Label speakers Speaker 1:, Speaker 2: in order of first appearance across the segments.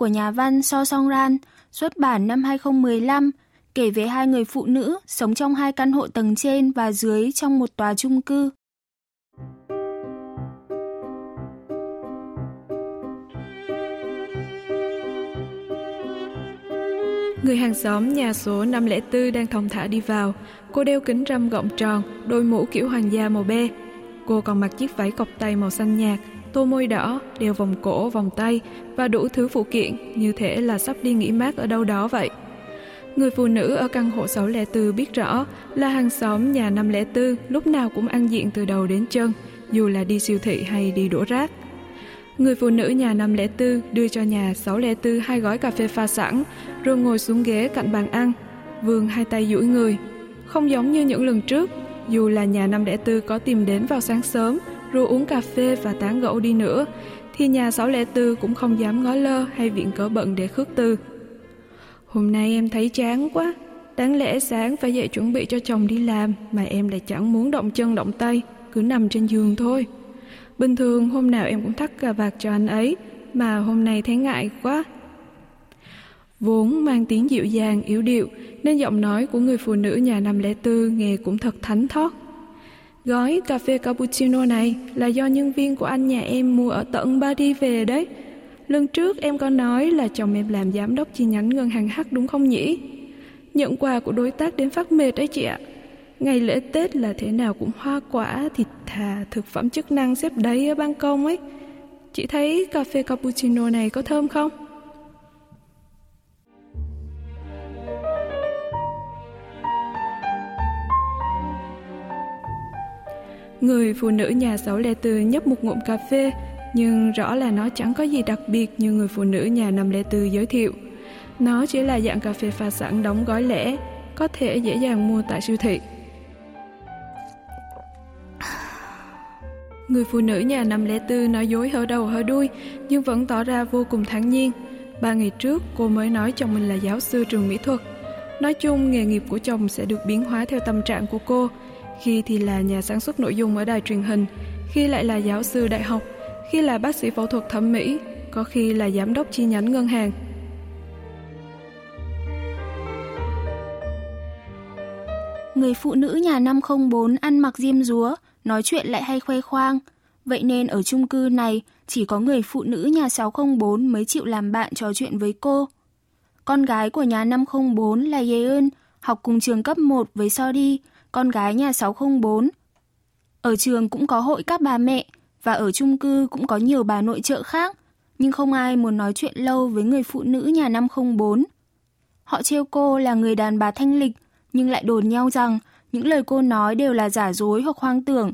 Speaker 1: của nhà văn So Song Ran, xuất bản năm 2015, kể về hai người phụ nữ sống trong hai căn hộ tầng trên và dưới trong một tòa chung cư.
Speaker 2: Người hàng xóm nhà số 504 đang thong thả đi vào. Cô đeo kính râm gọng tròn, đôi mũ kiểu hoàng gia màu be. Cô còn mặc chiếc váy cọc tay màu xanh nhạt, tô môi đỏ, đeo vòng cổ, vòng tay và đủ thứ phụ kiện như thể là sắp đi nghỉ mát ở đâu đó vậy. Người phụ nữ ở căn hộ 604 biết rõ là hàng xóm nhà 504 lúc nào cũng ăn diện từ đầu đến chân, dù là đi siêu thị hay đi đổ rác. Người phụ nữ nhà 504 đưa cho nhà 604 hai gói cà phê pha sẵn, rồi ngồi xuống ghế cạnh bàn ăn, vươn hai tay duỗi người. Không giống như những lần trước, dù là nhà 504 có tìm đến vào sáng sớm, rồi uống cà phê và tán gẫu đi nữa, thì nhà 604 cũng không dám ngó lơ hay viện cớ bận để khước từ. Hôm nay em thấy chán quá, đáng lẽ sáng phải dậy chuẩn bị cho chồng đi làm mà em lại chẳng muốn động chân động tay, cứ nằm trên giường thôi. Bình thường hôm nào em cũng thắt cà vạt cho anh ấy, mà hôm nay thấy ngại quá. Vốn mang tiếng dịu dàng, yếu điệu, nên giọng nói của người phụ nữ nhà 504 nghe cũng thật thánh thót. Gói cà phê cappuccino này là do nhân viên của anh nhà em mua ở tận Paris về đấy. Lần trước em có nói là chồng em làm giám đốc chi nhánh ngân hàng H đúng không nhỉ? Nhận quà của đối tác đến phát mệt đấy chị ạ. Ngày lễ Tết là thế nào cũng hoa quả, thịt thà, thực phẩm chức năng xếp đầy ở ban công ấy. Chị thấy cà phê cappuccino này có thơm không? Người phụ nữ nhà 604 nhấp một ngụm cà phê, nhưng rõ là nó chẳng có gì đặc biệt như người phụ nữ nhà 504 giới thiệu. Nó chỉ là dạng cà phê pha sẵn đóng gói lẻ, có thể dễ dàng mua tại siêu thị. Người phụ nữ nhà 504 nói dối hở đầu hở đuôi, nhưng vẫn tỏ ra vô cùng thản nhiên. Ba ngày trước, cô mới nói chồng mình là giáo sư trường mỹ thuật. Nói chung, nghề nghiệp của chồng sẽ được biến hóa theo tâm trạng của cô. Khi thì là nhà sản xuất nội dung ở đài truyền hình, khi lại là giáo sư đại học, khi là bác sĩ phẫu thuật thẩm mỹ, có khi là giám đốc chi nhánh ngân hàng.
Speaker 1: Người phụ nữ nhà 504 ăn mặc diêm rúa, nói chuyện lại hay khoe khoang. Vậy nên ở chung cư này chỉ có người phụ nữ nhà 604 mới chịu làm bạn trò chuyện với cô. Con gái của nhà 504 là Yeon, học cùng trường cấp 1 với Sodi, con gái nhà 604. Ở trường cũng có hội các bà mẹ và ở chung cư cũng có nhiều bà nội trợ khác, nhưng không ai muốn nói chuyện lâu với người phụ nữ nhà 504. Họ trêu cô là người đàn bà thanh lịch, nhưng lại đồn nhau rằng những lời cô nói đều là giả dối hoặc hoang tưởng.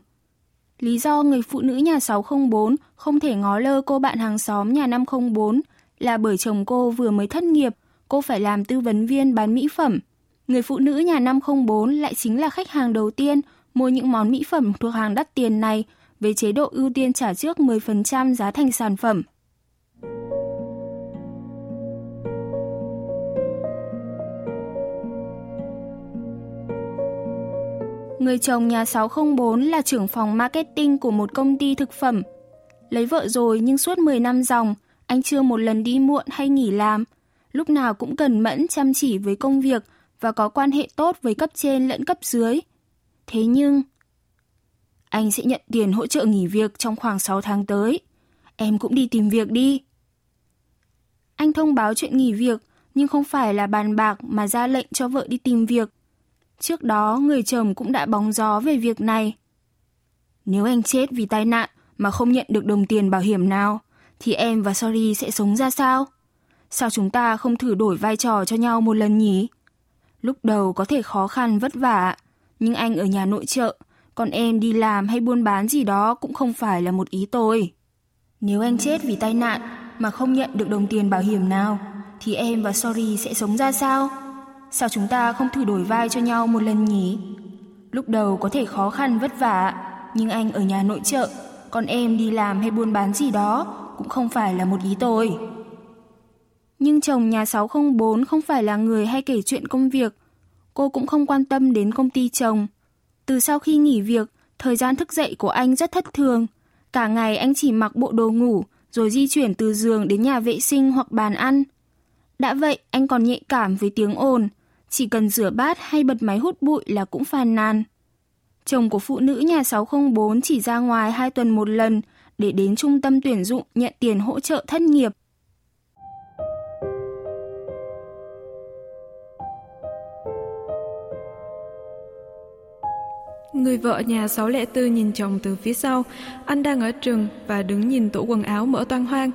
Speaker 1: Lý do người phụ nữ nhà 604 không thể ngó lơ cô bạn hàng xóm nhà 504 là bởi chồng cô vừa mới thất nghiệp, cô phải làm tư vấn viên bán mỹ phẩm. Người phụ nữ nhà 504 lại chính là khách hàng đầu tiên mua những món mỹ phẩm thuộc hàng đắt tiền này với chế độ ưu tiên trả trước 10% giá thành sản phẩm. Người chồng nhà 604 là trưởng phòng marketing của một công ty thực phẩm. Lấy vợ rồi nhưng suốt 10 năm dòng, anh chưa một lần đi muộn hay nghỉ làm. Lúc nào cũng cần mẫn chăm chỉ với công việc và có quan hệ tốt với cấp trên lẫn cấp dưới. Thế nhưng... Anh sẽ nhận tiền hỗ trợ nghỉ việc trong khoảng 6 tháng tới. Em cũng đi tìm việc đi. Anh thông báo chuyện nghỉ việc, nhưng không phải là bàn bạc mà ra lệnh cho vợ đi tìm việc. Trước đó, người chồng cũng đã bóng gió về việc này. Nếu anh chết vì tai nạn mà không nhận được đồng tiền bảo hiểm nào, thì em và Sorry sẽ sống ra sao? Sao chúng ta không thử đổi vai trò cho nhau một lần nhỉ? Lúc đầu có thể khó khăn vất vả, nhưng anh ở nhà nội trợ, còn em đi làm hay buôn bán gì đó cũng không phải là một ý tôi. Nếu anh chết vì tai nạn mà không nhận được đồng tiền bảo hiểm nào, thì em và Sorry sẽ sống ra sao? Sao chúng ta không thử đổi vai cho nhau một lần nhỉ? Lúc đầu có thể khó khăn vất vả, nhưng anh ở nhà nội trợ, còn em đi làm hay buôn bán gì đó cũng không phải là một ý tồi. Nhưng chồng nhà 604 không phải là người hay kể chuyện công việc. Cô cũng không quan tâm đến công ty chồng. Từ sau khi nghỉ việc, thời gian thức dậy của anh rất thất thường. Cả ngày anh chỉ mặc bộ đồ ngủ, rồi di chuyển từ giường đến nhà vệ sinh hoặc bàn ăn. Đã vậy, anh còn nhạy cảm với tiếng ồn, chỉ cần rửa bát hay bật máy hút bụi là cũng phàn nàn. Chồng của phụ nữ nhà 604 chỉ ra ngoài 2 tuần một lần để đến trung tâm tuyển dụng nhận tiền hỗ trợ thất nghiệp.
Speaker 2: Người vợ nhà 604 nhìn chồng từ phía sau. Anh đang ở trường và đứng nhìn tủ quần áo mở toan hoang.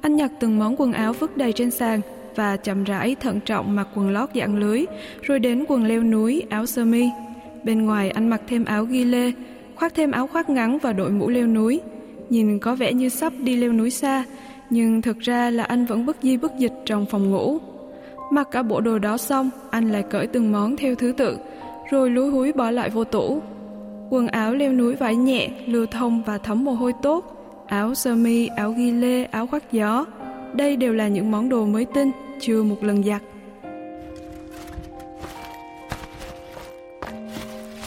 Speaker 2: Anh nhặt từng món quần áo vứt đầy trên sàn và chậm rãi thận trọng mặc quần lót dạng lưới, rồi đến quần leo núi, áo sơ mi. Bên ngoài anh mặc thêm áo ghi lê, khoác thêm áo khoác ngắn và đội mũ leo núi. Nhìn có vẻ như sắp đi leo núi xa, nhưng thực ra là anh vẫn bất di bất dịch trong phòng ngủ. Mặc cả bộ đồ đó xong, anh lại cởi từng món theo thứ tự, rồi lúi húi bỏ lại vô tủ. Quần áo leo núi vải nhẹ, lưu thông và thấm mồ hôi tốt. Áo sơ mi, áo ghi lê, áo khoác gió. Đây đều là những món đồ mới tinh, chưa một lần giặt.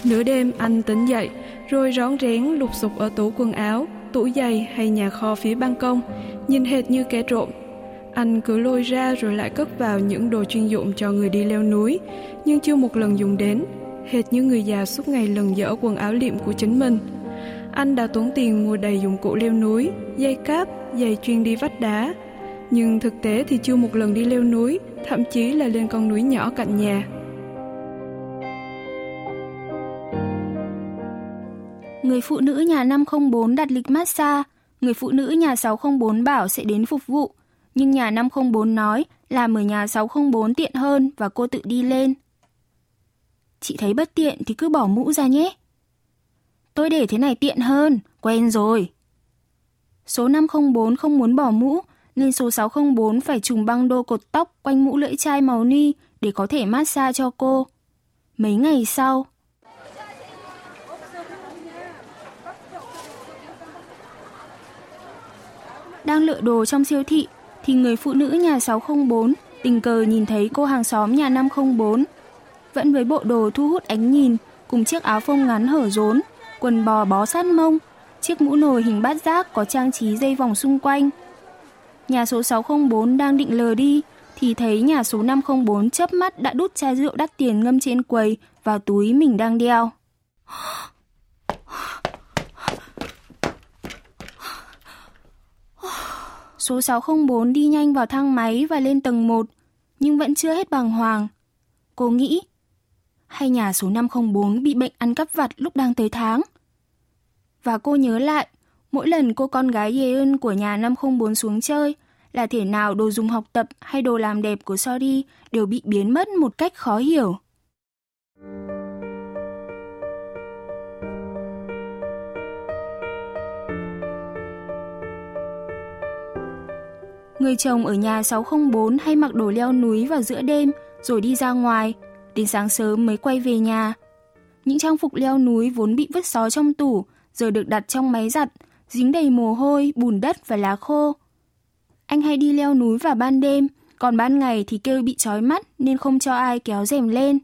Speaker 2: Nửa đêm anh tỉnh dậy, rồi rón rén lục sục ở tủ quần áo, tủ giày hay nhà kho phía ban công, nhìn hệt như kẻ trộm. Anh cứ lôi ra rồi lại cất vào những đồ chuyên dụng cho người đi leo núi, nhưng chưa một lần dùng đến, hệt như người già suốt ngày lần dở quần áo liệm của chính mình. Anh đã tốn tiền mua đầy dụng cụ leo núi, dây cáp, giày chuyên đi vách đá. Nhưng thực tế thì chưa một lần đi leo núi, thậm chí là lên con núi nhỏ cạnh nhà.
Speaker 1: Người phụ nữ nhà 504 đặt lịch massage, người phụ nữ nhà 604 bảo sẽ đến phục vụ, nhưng nhà 504 nói làm ở nhà 604 tiện hơn và cô tự đi lên. Chị thấy bất tiện thì cứ bỏ mũ ra nhé. Tôi để thế này tiện hơn, quen rồi. Số 504 không muốn bỏ mũ, nên số 604 phải trùng băng đô cột tóc quanh mũ lưỡi chai màu ni để có thể massage cho cô. Mấy ngày sau, đang lựa đồ trong siêu thị thì người phụ nữ nhà 604 tình cờ nhìn thấy cô hàng xóm nhà 504 vẫn với bộ đồ thu hút ánh nhìn, cùng chiếc áo phông ngắn hở rốn, quần bò bó sát mông, chiếc mũ nồi hình bát giác có trang trí dây vòng xung quanh. Nhà số 604 đang định lờ đi, thì thấy nhà số 504 chớp mắt đã đút chai rượu đắt tiền ngâm trên quầy vào túi mình đang đeo. Số 604 đi nhanh vào thang máy và lên tầng 1, nhưng vẫn chưa hết bàng hoàng. Cô nghĩ hay nhà số 504 bị bệnh ăn cắp vặt lúc đang tới tháng. Và cô nhớ lại, mỗi lần cô con gái Yeon của nhà 504 xuống chơi, là thể nào đồ dùng học tập hay đồ làm đẹp của Sori đều bị biến mất một cách khó hiểu. Người chồng ở nhà 604 hay mặc đồ leo núi vào giữa đêm rồi đi ra ngoài – đến sáng sớm mới quay về nhà. Những trang phục leo núi vốn bị vứt xó trong tủ, giờ được đặt trong máy giặt, dính đầy mồ hôi, bùn đất và lá khô. Anh hay đi leo núi vào ban đêm, còn ban ngày thì kêu bị trói mắt nên không cho ai kéo rèm lên.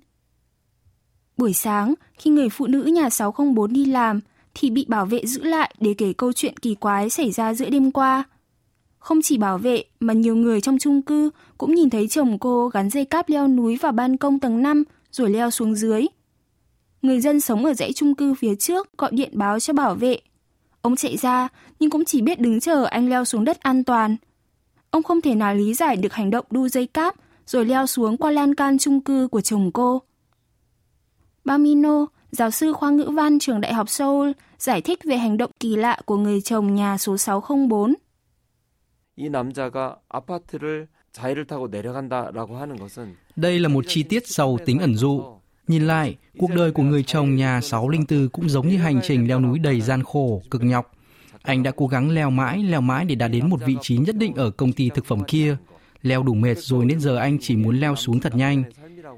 Speaker 1: Buổi sáng, khi người phụ nữ nhà 604 đi làm, thì bị bảo vệ giữ lại để kể câu chuyện kỳ quái xảy ra giữa đêm qua. Không chỉ bảo vệ mà nhiều người trong chung cư cũng nhìn thấy chồng cô gắn dây cáp leo núi vào ban công tầng 5 rồi leo xuống dưới. Người dân sống ở dãy chung cư phía trước gọi điện báo cho bảo vệ. Ông chạy ra nhưng cũng chỉ biết đứng chờ anh leo xuống đất an toàn. Ông không thể nào lý giải được hành động đu dây cáp rồi leo xuống qua lan can chung cư của chồng cô. Bamino, giáo sư khoa ngữ văn trường Đại học Seoul, giải thích về hành động kỳ lạ của người chồng nhà số 604.
Speaker 3: 이 남자가 아파트를 자이를 타고 내려간다라고 하는 것은
Speaker 4: Đây là một chi tiết giàu tính ẩn dụ. Nhìn lại, cuộc đời của người chồng nhà 604 cũng giống như hành trình leo núi đầy gian khổ, cực nhọc. Anh đã cố gắng leo mãi, leo mãi để đạt đến một vị trí nhất định ở công ty thực phẩm kia. Leo đủ mệt rồi nên giờ anh chỉ muốn leo xuống thật nhanh.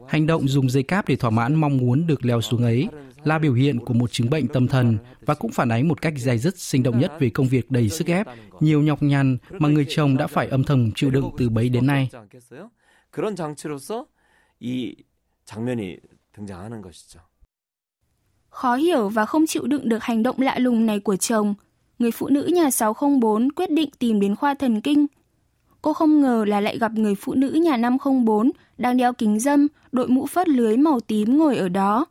Speaker 4: Hành động dùng dây cáp để thỏa mãn mong muốn được leo xuống ấy là biểu hiện của một chứng bệnh tâm thần và cũng phản ánh một cách dài dứt sinh động nhất về công việc đầy sức ép, nhiều nhọc nhằn mà người chồng đã phải âm thầm chịu đựng từ bấy đến nay.
Speaker 1: Khó hiểu và không chịu đựng được hành động lạ lùng này của chồng, người phụ nữ nhà 604 quyết định tìm đến khoa thần kinh Cô không ngờ là lại gặp người phụ nữ nhà 504 đang đeo kính dâm, đội mũ phớt lưới màu tím ngồi ở đó.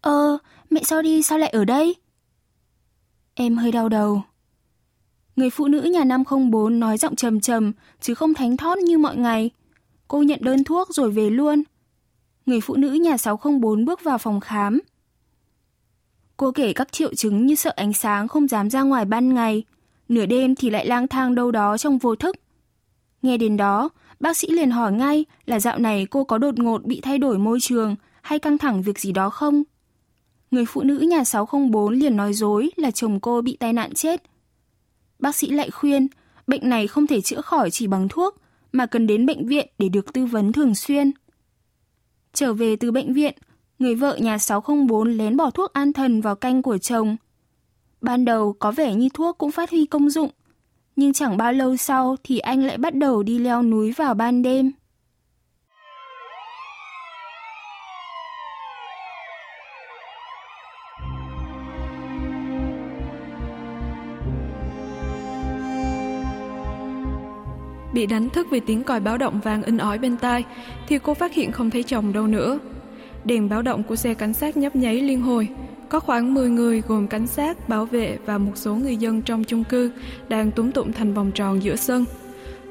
Speaker 1: Ơ, mẹ sao đi sao lại ở đây? Em hơi đau đầu. Người phụ nữ nhà 504 nói giọng trầm trầm, chứ không thánh thót như mọi ngày. Cô nhận đơn thuốc rồi về luôn. Người phụ nữ nhà 604 bước vào phòng khám. Cô kể các triệu chứng như sợ ánh sáng không dám ra ngoài ban ngày, nửa đêm thì lại lang thang đâu đó trong vô thức. Nghe đến đó, bác sĩ liền hỏi ngay là dạo này cô có đột ngột bị thay đổi môi trường hay căng thẳng việc gì đó không? Người phụ nữ nhà 604 liền nói dối là chồng cô bị tai nạn chết. Bác sĩ lại khuyên, bệnh này không thể chữa khỏi chỉ bằng thuốc, mà cần đến bệnh viện để được tư vấn thường xuyên. Trở về từ bệnh viện, người vợ nhà 604 lén bỏ thuốc an thần vào canh của chồng. Ban đầu có vẻ như thuốc cũng phát huy công dụng, nhưng chẳng bao lâu sau thì anh lại bắt đầu đi leo núi vào ban đêm.
Speaker 2: Bị đánh thức vì tiếng còi báo động vang in ỏi bên tai, thì cô phát hiện không thấy chồng đâu nữa. Đèn báo động của xe cảnh sát nhấp nháy liên hồi. Có khoảng 10 người gồm cảnh sát, bảo vệ và một số người dân trong chung cư đang túm tụm thành vòng tròn giữa sân.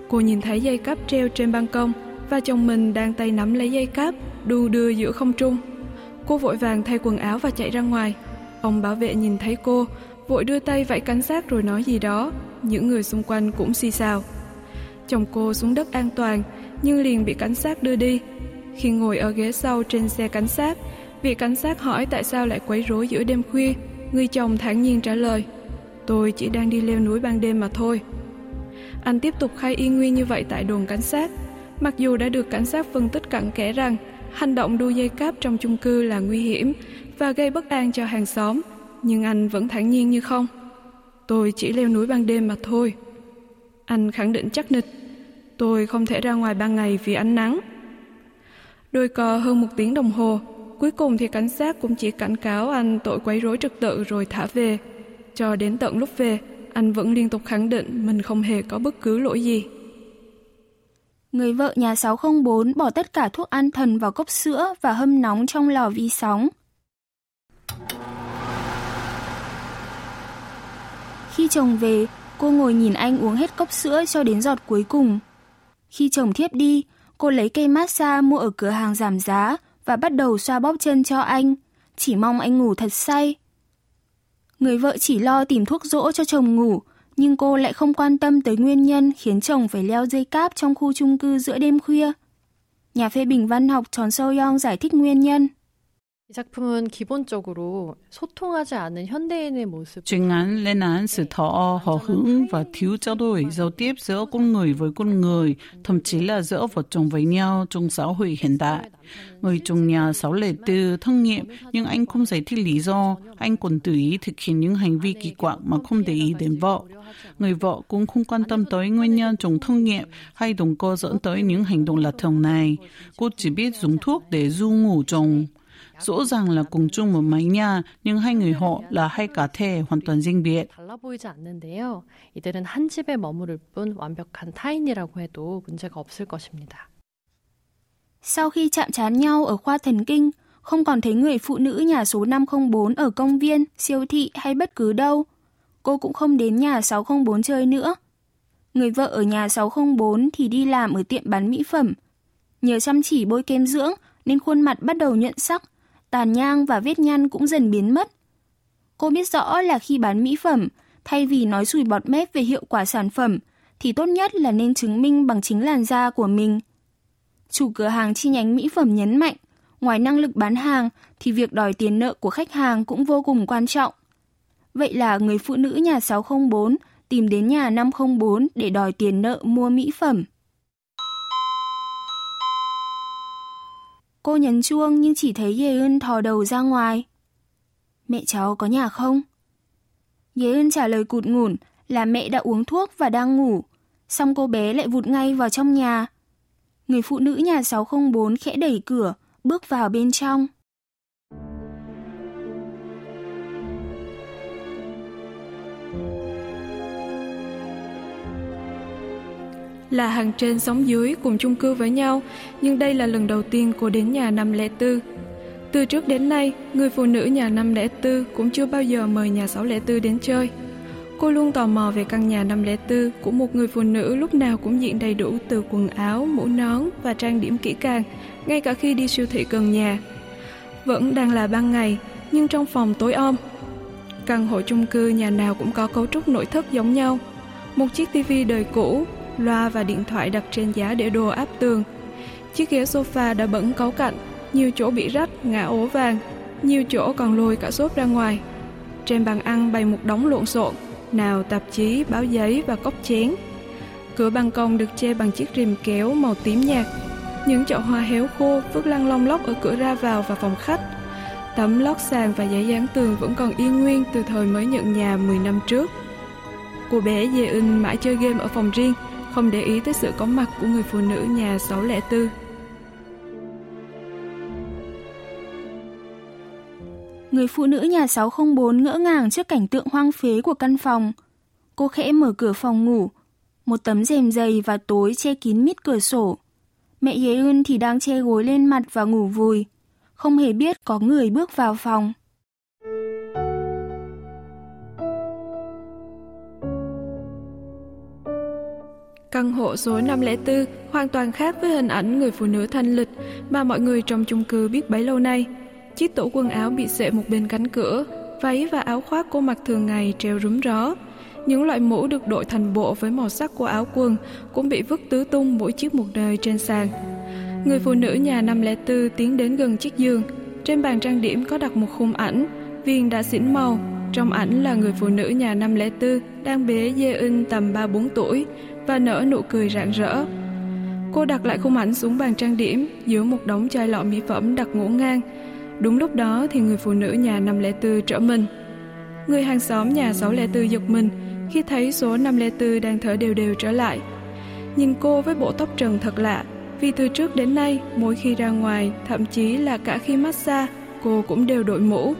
Speaker 2: Cô nhìn thấy dây cáp treo trên ban công và chồng mình đang tay nắm lấy dây cáp, đu đưa giữa không trung. Cô vội vàng thay quần áo và chạy ra ngoài. Ông bảo vệ nhìn thấy cô, vội đưa tay vẫy cảnh sát rồi nói gì đó. Những người xung quanh cũng xì xào. Chồng cô xuống đất an toàn, nhưng liền bị cảnh sát đưa đi. Khi ngồi ở ghế sau trên xe cảnh sát, vị cảnh sát hỏi tại sao lại quấy rối giữa đêm khuya. Người chồng thản nhiên trả lời, tôi chỉ đang đi leo núi ban đêm mà thôi. Anh tiếp tục khai y nguyên như vậy tại đồn cảnh sát, mặc dù đã được cảnh sát phân tích cặn kẽ rằng hành động đu dây cáp trong chung cư là nguy hiểm và gây bất an cho hàng xóm, nhưng anh vẫn thản nhiên như không. Tôi chỉ leo núi ban đêm mà thôi. Anh khẳng định chắc nịch, tôi không thể ra ngoài ban ngày vì ánh nắng. Đôi co hơn một tiếng đồng hồ, cuối cùng thì cảnh sát cũng chỉ cảnh cáo anh tội quấy rối trật tự rồi thả về. Cho đến tận lúc về, anh vẫn liên tục khẳng định mình không hề có bất cứ lỗi gì.
Speaker 1: Người vợ nhà 604 bỏ tất cả thuốc an thần vào cốc sữa và hâm nóng trong lò vi sóng. Khi chồng về, cô ngồi nhìn anh uống hết cốc sữa cho đến giọt cuối cùng. Khi chồng thiếp đi, cô lấy cây massage mua ở cửa hàng giảm giá và bắt đầu xoa bóp chân cho anh, chỉ mong anh ngủ thật say. Người vợ chỉ lo tìm thuốc dỗ cho chồng ngủ, nhưng cô lại không quan tâm tới nguyên nhân khiến chồng phải leo dây cáp trong khu chung cư giữa đêm khuya. Nhà phê bình văn học Tròn Sâu Yong giải thích nguyên nhân.
Speaker 5: Truyện ngắn lên án sự thọ hò hứng và thiếu trao đổi giao tiếp giữa con người với con người, thậm chí là giữa vợ chồng với nhau trong xã hội hiện đại. Người trong nhà 604 thân nghiệm, nhưng anh không giải thích lý do, anh còn tự ý thực hiện những hành vi kỳ quặc mà không để ý đến vợ. Người vợ cũng không quan tâm tới nguyên nhân trong thân nghiệm hay động cơ dẫn tới những hành động lạ thường này. Cô chỉ biết dùng thuốc để du ngủ chồng. Rõ ràng là cùng chung một mái nhà, nhưng hai người họ là hai cá thể hoàn toàn riêng biệt.
Speaker 6: 달라 보이지 않는데요. 이들은 한 집에 머무를 뿐 완벽한 타인이라고 해도 문제가 없을 것입니다.
Speaker 1: Sau khi chạm trán nhau ở khoa thần kinh, không còn thấy người phụ nữ nhà số 504 ở công viên, siêu thị hay bất cứ đâu. Cô cũng không đến nhà 604 chơi nữa. Người vợ ở nhà 604 thì đi làm ở tiệm bán mỹ phẩm. Nhờ chăm chỉ bôi kem dưỡng nên khuôn mặt bắt đầu nhuận sắc, tàn nhang và vết nhăn cũng dần biến mất. Cô biết rõ là khi bán mỹ phẩm, thay vì nói sùi bọt mép về hiệu quả sản phẩm, thì tốt nhất là nên chứng minh bằng chính làn da của mình. Chủ cửa hàng chi nhánh mỹ phẩm nhấn mạnh, ngoài năng lực bán hàng thì việc đòi tiền nợ của khách hàng cũng vô cùng quan trọng. Vậy là người phụ nữ nhà 604 tìm đến nhà 504 để đòi tiền nợ mua mỹ phẩm. Cô nhấn chuông nhưng chỉ thấy Ye thò đầu ra ngoài. Mẹ cháu có nhà không? Ye trả lời cụt ngủn là mẹ đã uống thuốc và đang ngủ. Xong cô bé lại vụt ngay vào trong nhà. Người phụ nữ nhà 604 khẽ đẩy cửa, bước vào bên trong.
Speaker 2: Là hàng trên sóng dưới cùng chung cư với nhau, nhưng đây là lần đầu tiên cô đến nhà 504. Từ trước đến nay, người phụ nữ nhà 504 cũng chưa bao giờ mời nhà 604 đến chơi. Cô luôn tò mò về căn nhà 504 của một người phụ nữ lúc nào cũng diện đầy đủ từ quần áo, mũ nón và trang điểm kỹ càng, ngay cả khi đi siêu thị gần nhà. Vẫn đang là ban ngày, nhưng trong phòng tối om. Căn hộ chung cư nhà nào cũng có cấu trúc nội thất giống nhau. Một chiếc tivi đời cũ, loa và điện thoại đặt trên giá để đồ áp tường. Chiếc ghế sofa đã bẩn cáu cạnh, nhiều chỗ bị rách, ngã ố vàng, nhiều chỗ còn lôi cả xốp ra ngoài. Trên bàn ăn bày một đống lộn xộn, nào tạp chí, báo giấy và cốc chén. Cửa ban công được che bằng chiếc rìm kéo màu tím nhạt. Những chậu hoa héo khô vứt lăn long lóc ở cửa ra vào và phòng khách. Tấm lót sàn và giấy dán tường vẫn còn yên nguyên từ thời mới nhận nhà 10 năm trước. Cô bé Dê In mãi chơi game ở phòng riêng, không để ý tới sự có mặt của người phụ nữ nhà 604.
Speaker 1: Người phụ nữ nhà 604 ngỡ ngàng trước cảnh tượng hoang phế của căn phòng. Cô khẽ mở cửa phòng ngủ, một tấm rèm dày và tối che kín mít cửa sổ. Mẹ Yế Ưn thì đang che gối lên mặt và ngủ vùi, không hề biết có người bước vào phòng.
Speaker 2: Căn hộ số 504 hoàn toàn khác với hình ảnh người phụ nữ thanh lịch mà mọi người trong chung cư biết bấy lâu nay. Chiếc tủ quần áo bị xệ một bên cánh cửa, váy và áo khoác cô mặc thường ngày treo rúm ró. Những loại mũ được đội thành bộ với màu sắc của áo quần cũng bị vứt tứ tung mỗi chiếc một nơi trên sàn. Người phụ nữ nhà 504 tiến đến gần chiếc giường. Trên bàn trang điểm có đặt một khung ảnh, viên đã xỉn màu. Trong ảnh là người phụ nữ nhà 504 đang bế Dê In tầm 3-4 tuổi, và nở nụ cười rạng rỡ. Cô đặt lại khung ảnh xuống bàn trang điểm giữa một đống chai lọ mỹ phẩm đặt ngổn ngang. Đúng lúc đó thì người phụ nữ nhà 504 trở mình. Người hàng xóm nhà 604 giật mình khi thấy số 504 đang thở đều đều trở lại. Nhìn cô với bộ tóc trần thật lạ, vì từ trước đến nay mỗi khi ra ngoài, thậm chí là cả khi massage, cô cũng đều đội mũ.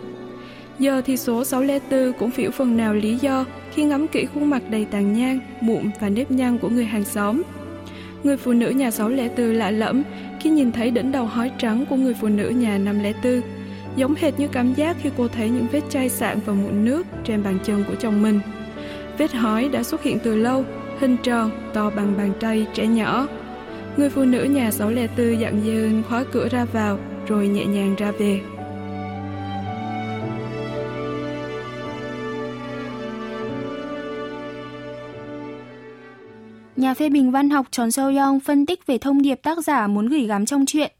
Speaker 2: Giờ thì số 604 cũng phiểu phần nào lý do khi ngắm kỹ khuôn mặt đầy tàn nhang, mụn và nếp nhăn của người hàng xóm. Người phụ nữ nhà 604 lạ lẫm khi nhìn thấy đỉnh đầu hói trắng của người phụ nữ nhà 504, giống hệt như cảm giác khi cô thấy những vết chai sạn và mụn nước trên bàn chân của chồng mình. Vết hói đã xuất hiện từ lâu, hình tròn, to bằng bàn tay trẻ nhỏ. Người phụ nữ nhà 604 dặn dơn khóa cửa ra vào rồi nhẹ nhàng ra về.
Speaker 1: Nhà phê bình văn học Tròn Sâu Yong phân tích về thông điệp tác giả muốn gửi gắm trong chuyện.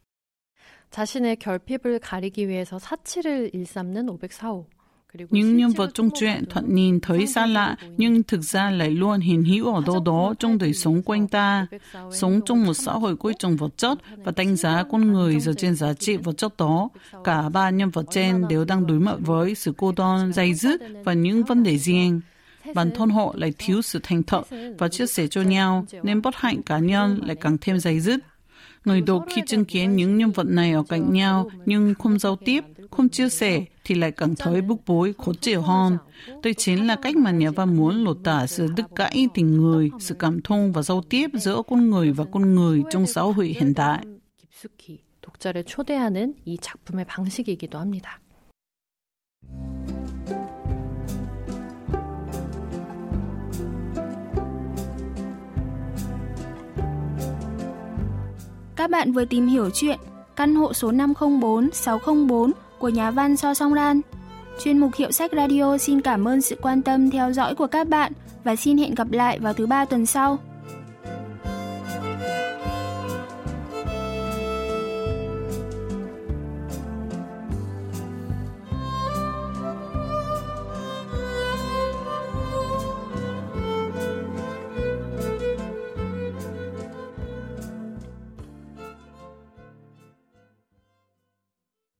Speaker 6: 자신의 결핍을 가리기 위해서 사치를 일삼는 504호.
Speaker 5: Những nhân vật trong truyện thoạt nhìn thấy xa lạ nhưng thực ra lại luôn hiện hữu ở đâu đó trong đời sống quanh ta. Sống trong một xã hội coi trọng vật chất và đánh giá con người dựa trên giá trị vật chất đó. Cả ba nhân vật trên đều đang đối mặt với sự cô đơn, dày dứt và những vấn đề riêng bản thân họ lại thiếu sự thành thật và chia sẻ cho nhau, nên bất hạnh cá nhân lại càng thêm dày dứt. Người đọc khi chứng kiến những nhân vật này ở cạnh nhau nhưng không giao tiếp, không chia sẻ thì lại càng thấy bức bối, khó chịu hơn. Đây chính là cách mà nhà văn muốn lột tả sự đứt gãy tình người, sự cảm thông và giao tiếp giữa con người và con người trong xã hội hiện đại.
Speaker 6: 독자를 초대하는 이 작품의 방식이기도 합니다.
Speaker 1: Các bạn vừa tìm hiểu chuyện, Căn hộ số 504-604 của nhà văn So Song lan Chuyên mục Hiệu sách Radio xin cảm ơn sự quan tâm theo dõi của các bạn và xin hẹn gặp lại vào thứ ba tuần sau.